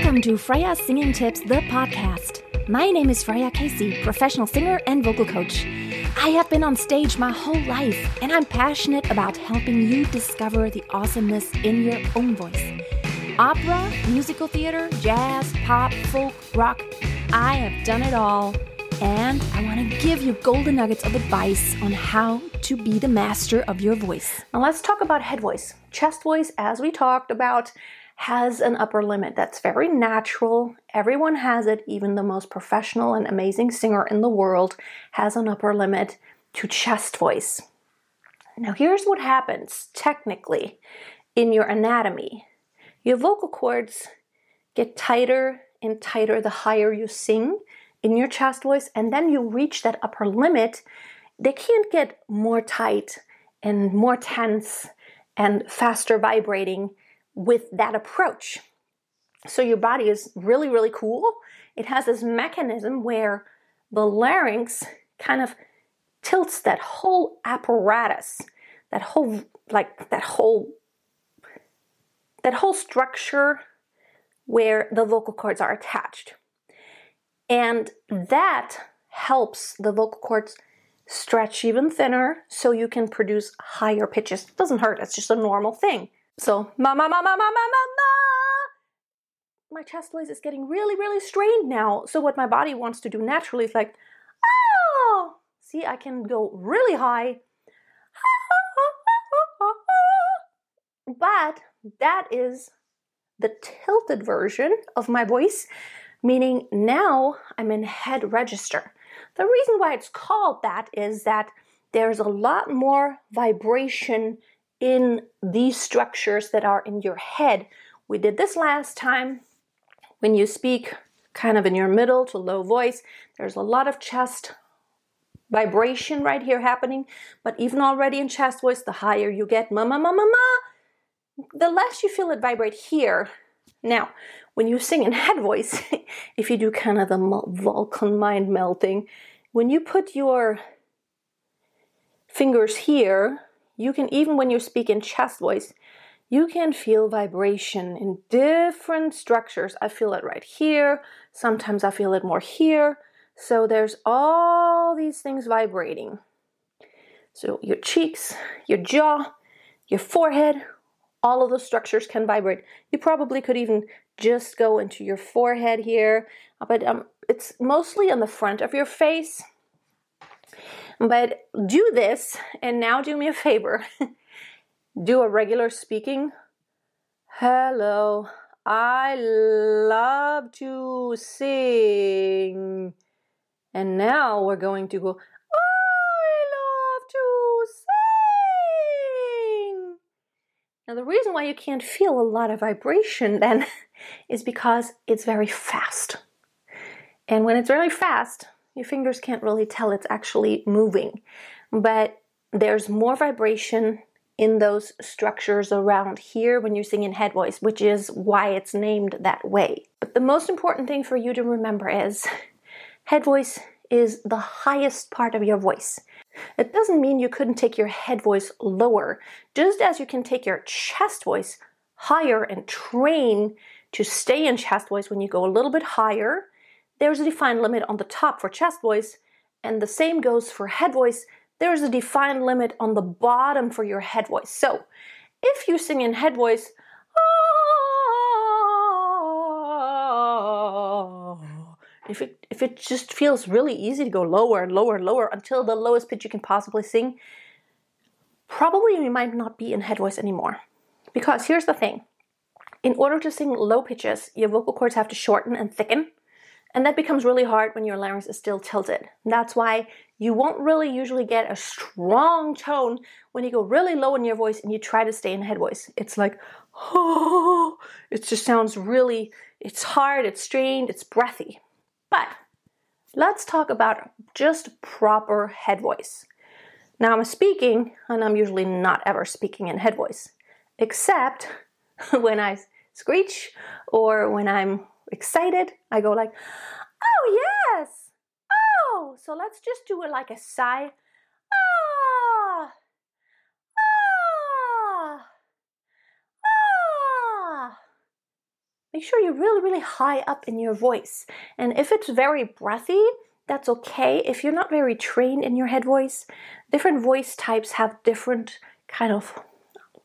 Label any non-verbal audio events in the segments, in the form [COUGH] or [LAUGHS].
Welcome to Freya Singing Tips, the podcast. My name is Freya Casey, professional singer and vocal coach. I have been on stage my whole life, and I'm passionate about helping you discover the awesomeness in your own voice. Opera, musical theater, jazz, pop, folk, rock I have done it all, and I want to give you golden nuggets of advice on how to be the master of your voice. Now, let's talk about head voice. Chest voice, as we talked about, has an upper limit that's very natural. Everyone has it, even the most professional and amazing singer in the world has an upper limit to chest voice. Now, here's what happens technically in your anatomy your vocal cords get tighter and tighter the higher you sing in your chest voice, and then you reach that upper limit. They can't get more tight and more tense and faster vibrating with that approach. So your body is really, really cool. It has this mechanism where the larynx kind of tilts that whole apparatus, that whole like that whole that whole structure where the vocal cords are attached. And that helps the vocal cords stretch even thinner so you can produce higher pitches. It doesn't hurt, it's just a normal thing. So, ma ma ma ma ma ma ma ma. My chest voice is getting really, really strained now. So, what my body wants to do naturally is like, oh, see, I can go really high. But that is the tilted version of my voice, meaning now I'm in head register. The reason why it's called that is that there's a lot more vibration in these structures that are in your head. We did this last time. When you speak kind of in your middle to low voice, there's a lot of chest vibration right here happening. But even already in chest voice, the higher you get, ma ma ma ma ma, the less you feel it vibrate here. Now, when you sing in head voice, [LAUGHS] if you do kind of the Vulcan mind melting, when you put your fingers here you can, even when you speak in chest voice, you can feel vibration in different structures. I feel it right here. Sometimes I feel it more here. So there's all these things vibrating. So your cheeks, your jaw, your forehead, all of those structures can vibrate. You probably could even just go into your forehead here, but um, it's mostly on the front of your face. But do this, and now do me a favor. [LAUGHS] do a regular speaking. Hello, I love to sing. And now we're going to go, I love to sing. Now, the reason why you can't feel a lot of vibration then [LAUGHS] is because it's very fast. And when it's really fast, your fingers can't really tell it's actually moving. But there's more vibration in those structures around here when you sing in head voice, which is why it's named that way. But the most important thing for you to remember is [LAUGHS] head voice is the highest part of your voice. It doesn't mean you couldn't take your head voice lower, just as you can take your chest voice higher and train to stay in chest voice when you go a little bit higher there's a defined limit on the top for chest voice, and the same goes for head voice. There's a defined limit on the bottom for your head voice. So, if you sing in head voice, ah, if it if it just feels really easy to go lower and lower and lower until the lowest pitch you can possibly sing, probably you might not be in head voice anymore. Because here's the thing. In order to sing low pitches, your vocal cords have to shorten and thicken. And that becomes really hard when your larynx is still tilted. That's why you won't really usually get a strong tone when you go really low in your voice and you try to stay in head voice. It's like, oh, [GASPS] it just sounds really, it's hard, it's strained, it's breathy. But let's talk about just proper head voice. Now I'm speaking, and I'm usually not ever speaking in head voice, except [LAUGHS] when I screech or when I'm excited, I go like, oh yes, oh. So let's just do it like a sigh. Ah, ah, ah. make sure you're really, really high up in your voice. And if it's very breathy, that's okay. If you're not very trained in your head voice, different voice types have different kind of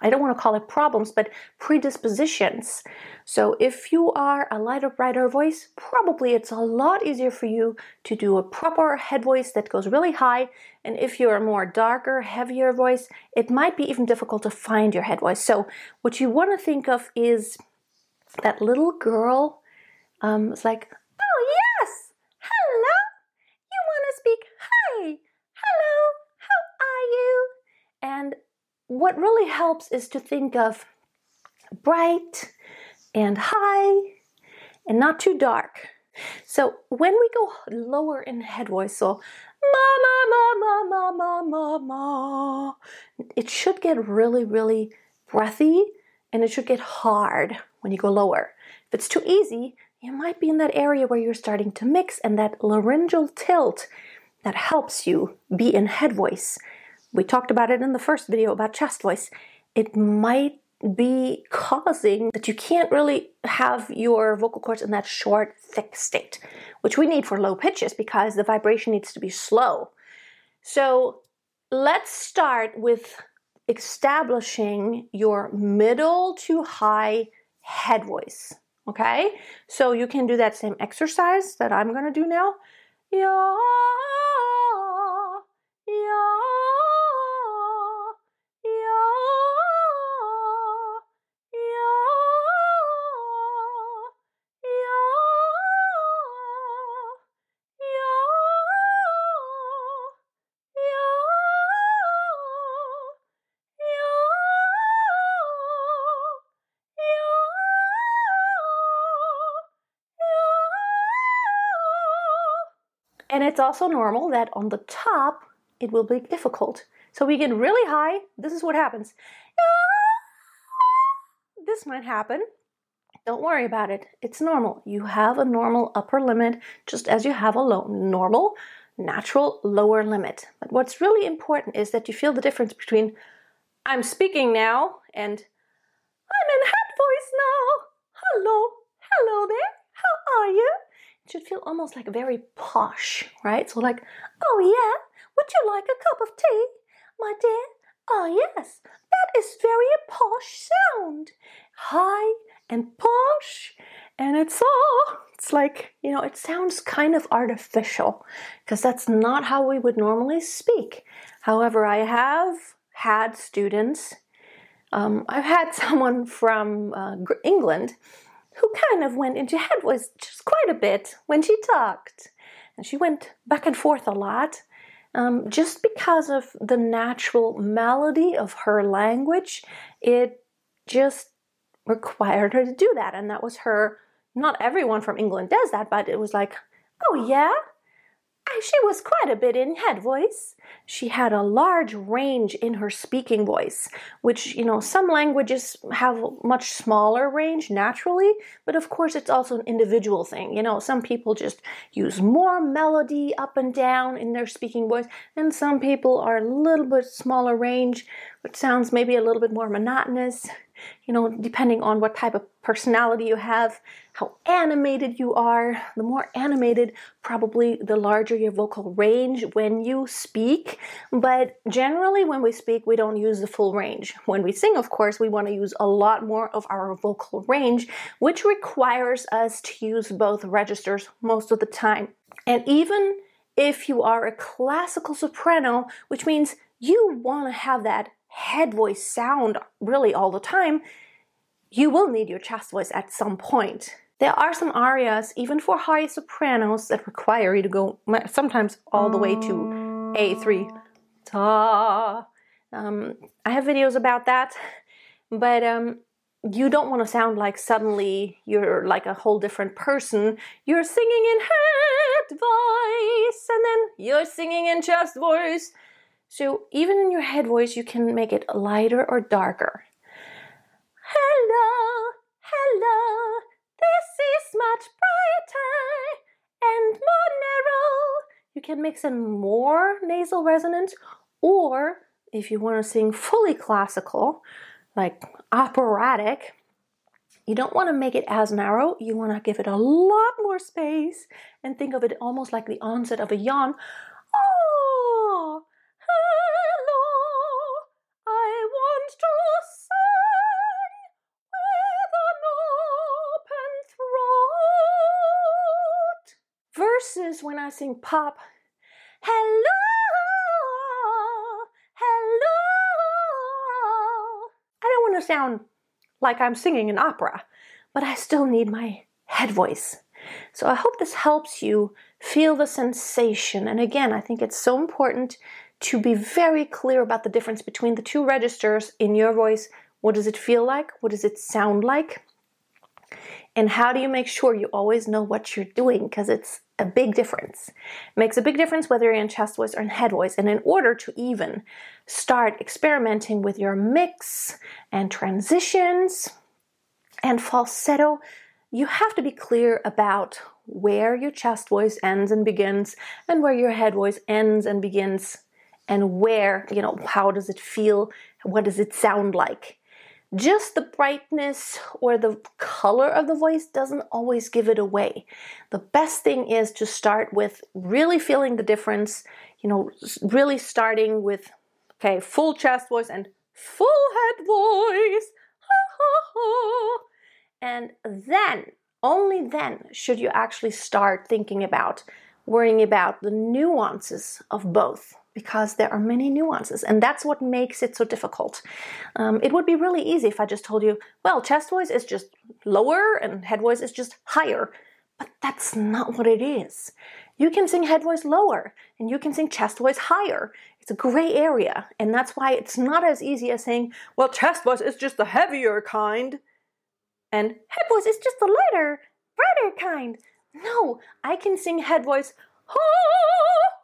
I don't want to call it problems, but predispositions. So if you are a lighter, brighter voice, probably it's a lot easier for you to do a proper head voice that goes really high. And if you're a more darker, heavier voice, it might be even difficult to find your head voice. So what you want to think of is that little girl. Um, it's like, oh yes, hello. You want to speak? Hi, hello. How are you? And what really helps is to think of bright and high and not too dark. So when we go lower in head voice, so ma ma ma ma ma ma ma, it should get really really breathy and it should get hard when you go lower. If it's too easy, you might be in that area where you're starting to mix and that laryngeal tilt that helps you be in head voice we talked about it in the first video about chest voice. It might be causing that you can't really have your vocal cords in that short, thick state, which we need for low pitches because the vibration needs to be slow. So let's start with establishing your middle to high head voice. Okay, so you can do that same exercise that I'm gonna do now. Yeah, And it's also normal that on the top it will be difficult. So we get really high. This is what happens. [LAUGHS] This might happen. Don't worry about it. It's normal. You have a normal upper limit just as you have a low, normal, natural lower limit. But what's really important is that you feel the difference between I'm speaking now and I'm in head voice now. Hello, hello there. How are you? Should feel almost like very posh, right? So, like, oh yeah, would you like a cup of tea, my dear? Oh yes, that is very a posh sound, high and posh, and it's all. It's like you know, it sounds kind of artificial because that's not how we would normally speak. However, I have had students. Um, I've had [LAUGHS] someone from uh, England who kind of went into head voice just quite a bit when she talked. And she went back and forth a lot um, just because of the natural melody of her language. It just required her to do that. And that was her, not everyone from England does that, but it was like, oh yeah, she was quite a bit in head voice. She had a large range in her speaking voice, which, you know, some languages have much smaller range naturally, but of course it's also an individual thing. You know, some people just use more melody up and down in their speaking voice, and some people are a little bit smaller range, which sounds maybe a little bit more monotonous you know, depending on what type of personality you have, how animated you are. The more animated, probably the larger your vocal range when you speak. But generally, when we speak, we don't use the full range. When we sing, of course, we want to use a lot more of our vocal range, which requires us to use both registers most of the time. And even if you are a classical soprano, which means you want to have that head voice sound really all the time, you will need your chest voice at some point. There are some arias, even for high sopranos, that require you to go sometimes all the way to A3. Ta. Um, I have videos about that, but um, you don't want to sound like suddenly you're like a whole different person. You're singing in head voice, and then you're singing in chest voice, so even in your head voice, you can make it lighter or darker. Hello, hello, this is much brighter and more narrow. You can mix in more nasal resonance, or if you want to sing fully classical, like operatic, You don't want to make it as narrow. You want to give it a lot more space and think of it almost like the onset of a yawn. Sing pop, hello, hello. I don't want to sound like I'm singing an opera, but I still need my head voice. So I hope this helps you feel the sensation. And again, I think it's so important to be very clear about the difference between the two registers in your voice. What does it feel like? What does it sound like? And how do you make sure you always know what you're doing? Because it's a big difference. It makes a big difference whether you're in chest voice or in head voice. And in order to even start experimenting with your mix and transitions and falsetto, you have to be clear about where your chest voice ends and begins and where your head voice ends and begins and where, you know, how does it feel? What does it sound like? Just the brightness or the color of the voice doesn't always give it away. The best thing is to start with really feeling the difference, you know, really starting with, okay, full chest voice and full head voice. and then, only then, should you actually start thinking about worrying about the nuances of both because there are many nuances, and that's what makes it so difficult. Um, it would be really easy if I just told you, well, chest voice is just lower and head voice is just higher, but that's not what it is. You can sing head voice lower and you can sing chest voice higher. It's a gray area, and that's why it's not as easy as saying, well, chest voice is just the heavier kind, and head voice is just the lighter, brighter kind. No, I can sing head voice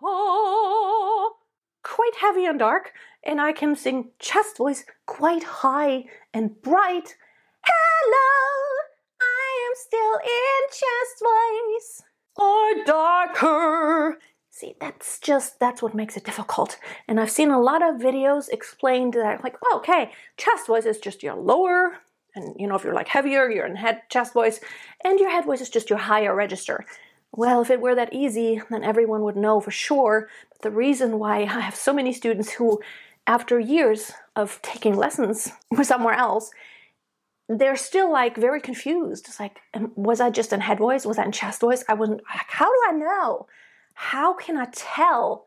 Oh, quite heavy and dark, and I can sing chest voice quite high and bright. Hello, I am still in chest voice or darker. See, that's just that's what makes it difficult. And I've seen a lot of videos explained that like, oh, okay, chest voice is just your lower, and you know, if you're like heavier, you're in head chest voice, and your head voice is just your higher register. Well, if it were that easy, then everyone would know for sure. But the reason why I have so many students who, after years of taking lessons [LAUGHS] somewhere else, they're still like very confused. It's like, was I just in head voice? Was I in chest voice? I wasn't. Like, how do I know? How can I tell?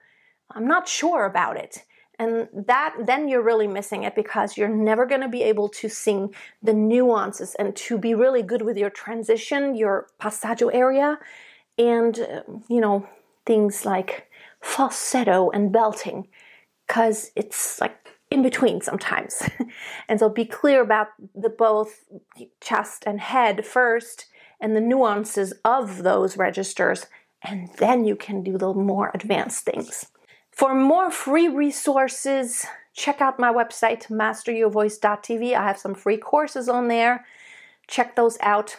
I'm not sure about it. And that then you're really missing it because you're never going to be able to sing the nuances and to be really good with your transition, your passaggio area and uh, you know things like falsetto and belting because it's like in between sometimes. [LAUGHS] And so be clear about the both chest and head first and the nuances of those registers and then you can do the more advanced things. For more free resources check out my website masteryourvoice.tv i have some free courses on there. Check those out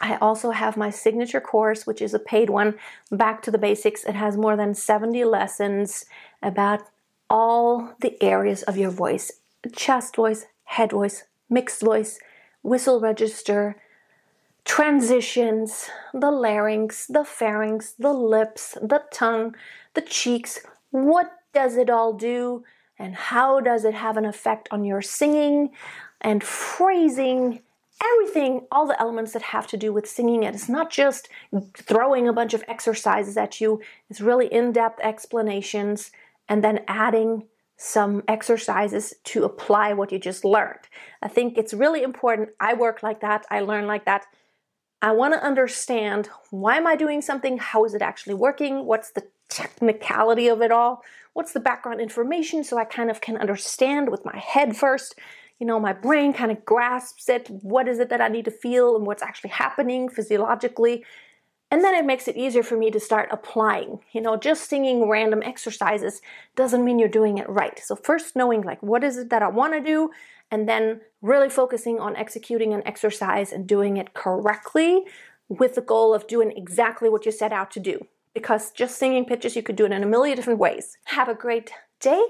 I also have my signature course, which is a paid one, Back to the Basics. It has more than 70 lessons about all the areas of your voice chest voice, head voice, mixed voice, whistle register, transitions, the larynx, the pharynx, the lips, the tongue, the cheeks. What does it all do? And how does it have an effect on your singing and phrasing everything, all the elements that have to do with singing it. It's not just throwing a bunch of exercises at you, it's really in depth explanations and then adding some exercises to apply what you just learned. I think it's really important. I work like that, I learn like that. I want to understand why am I doing something? How is it actually working? What's the technicality of it all? What's the background information so I kind of can understand with my head first you know, my brain kind of grasps it. What is it that I need to feel and what's actually happening physiologically? And then it makes it easier for me to start applying. You know, just singing random exercises doesn't mean you're doing it right. So, first knowing like what is it that I want to do, and then really focusing on executing an exercise and doing it correctly with the goal of doing exactly what you set out to do. Because just singing pitches, you could do it in a million different ways. Have a great day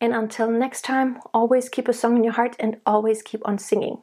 and until next time, always keep a song in your heart and always keep on singing.